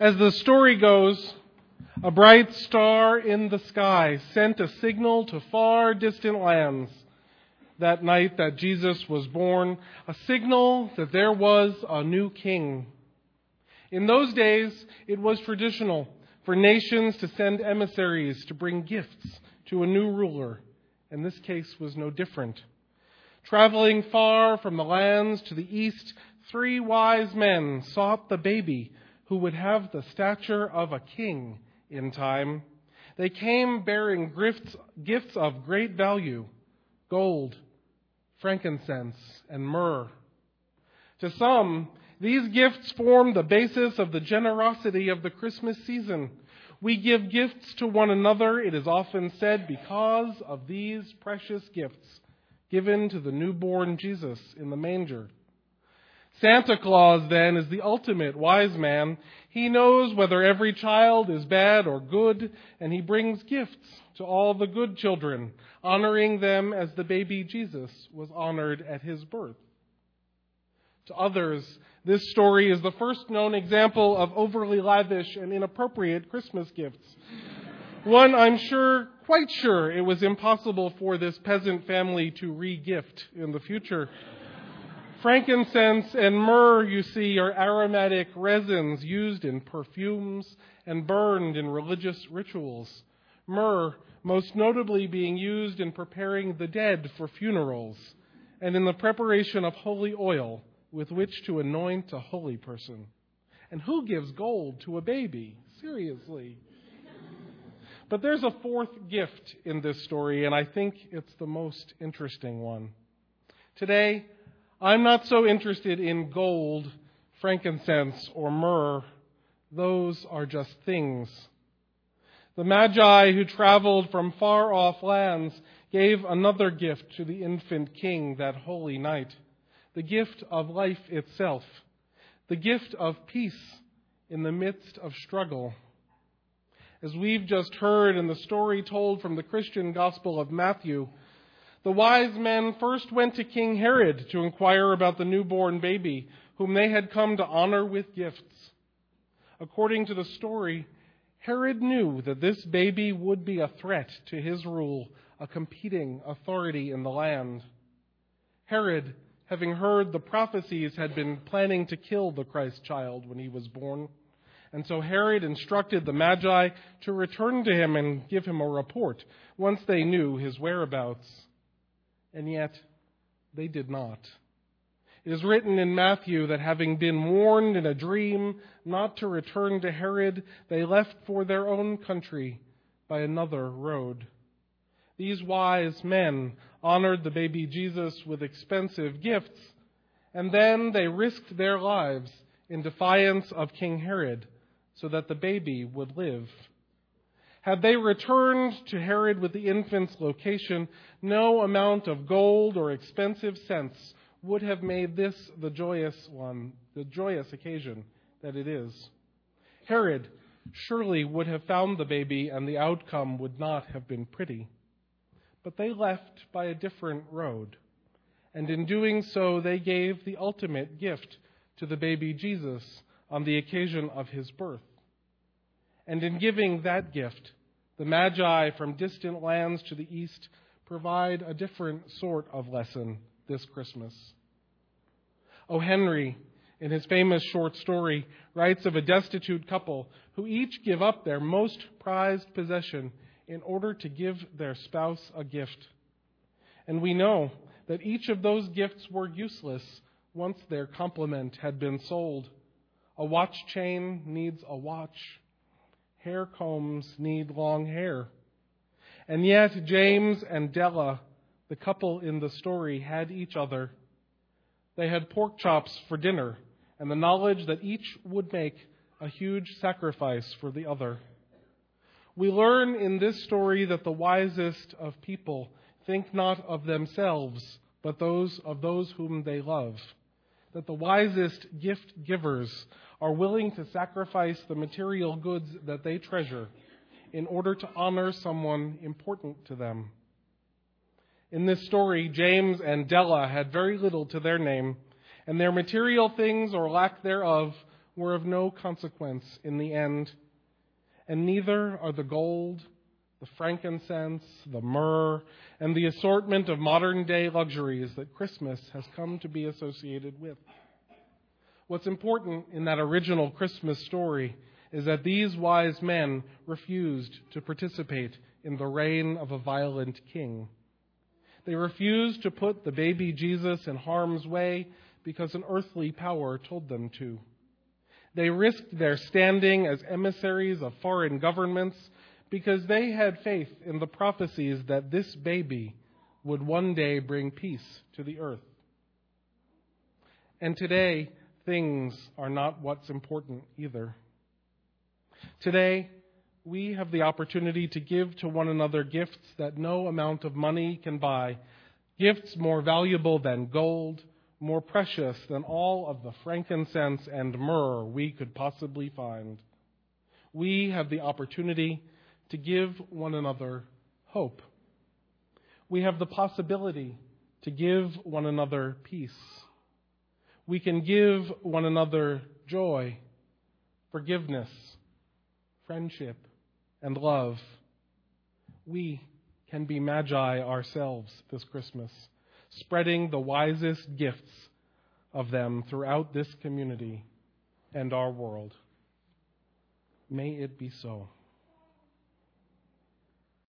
As the story goes, a bright star in the sky sent a signal to far distant lands that night that Jesus was born, a signal that there was a new king. In those days, it was traditional for nations to send emissaries to bring gifts to a new ruler, and this case was no different. Traveling far from the lands to the east, three wise men sought the baby who would have the stature of a king in time. They came bearing gifts, gifts of great value gold, frankincense, and myrrh. To some, these gifts form the basis of the generosity of the Christmas season. We give gifts to one another, it is often said, because of these precious gifts given to the newborn Jesus in the manger. Santa Claus, then, is the ultimate wise man. He knows whether every child is bad or good, and he brings gifts to all the good children, honoring them as the baby Jesus was honored at his birth. To others, this story is the first known example of overly lavish and inappropriate Christmas gifts. One I'm sure, quite sure, it was impossible for this peasant family to re-gift in the future. Frankincense and myrrh, you see, are aromatic resins used in perfumes and burned in religious rituals. Myrrh, most notably being used in preparing the dead for funerals and in the preparation of holy oil with which to anoint a holy person. And who gives gold to a baby? Seriously. But there's a fourth gift in this story, and I think it's the most interesting one. Today, I'm not so interested in gold, frankincense, or myrrh. Those are just things. The Magi who traveled from far off lands gave another gift to the infant king that holy night the gift of life itself, the gift of peace in the midst of struggle. As we've just heard in the story told from the Christian Gospel of Matthew, the wise men first went to King Herod to inquire about the newborn baby, whom they had come to honor with gifts. According to the story, Herod knew that this baby would be a threat to his rule, a competing authority in the land. Herod, having heard the prophecies, had been planning to kill the Christ child when he was born. And so Herod instructed the Magi to return to him and give him a report once they knew his whereabouts and yet they did not. It is written in Matthew that having been warned in a dream not to return to Herod, they left for their own country by another road. These wise men honored the baby Jesus with expensive gifts, and then they risked their lives in defiance of King Herod so that the baby would live. Had they returned to Herod with the infant's location, no amount of gold or expensive scents would have made this the joyous one, the joyous occasion that it is. Herod surely would have found the baby and the outcome would not have been pretty. But they left by a different road. And in doing so, they gave the ultimate gift to the baby Jesus on the occasion of his birth. And in giving that gift, the Magi from distant lands to the east provide a different sort of lesson this Christmas. O. Henry, in his famous short story, writes of a destitute couple who each give up their most prized possession in order to give their spouse a gift. And we know that each of those gifts were useless once their complement had been sold. A watch chain needs a watch hair combs need long hair. And yet, James and Della, the couple in the story, had each other. They had pork chops for dinner and the knowledge that each would make a huge sacrifice for the other. We learn in this story that the wisest of people think not of themselves, but those of those whom they love. That the wisest gift givers are willing to sacrifice the material goods that they treasure in order to honor someone important to them. In this story, James and Della had very little to their name, and their material things or lack thereof were of no consequence in the end, and neither are the gold, the frankincense, the myrrh, and the assortment of modern day luxuries that Christmas has come to be associated with. What's important in that original Christmas story is that these wise men refused to participate in the reign of a violent king. They refused to put the baby Jesus in harm's way because an earthly power told them to. They risked their standing as emissaries of foreign governments because they had faith in the prophecies that this baby would one day bring peace to the earth. And today, things are not what's important either. Today, we have the opportunity to give to one another gifts that no amount of money can buy, gifts more valuable than gold, more precious than all of the frankincense and myrrh we could possibly find. We have the opportunity to give one another hope. We have the possibility to give one another peace. We can give one another joy, forgiveness, friendship, and love. We can be magi ourselves this Christmas, spreading the wisest gifts of them throughout this community and our world. May it be so.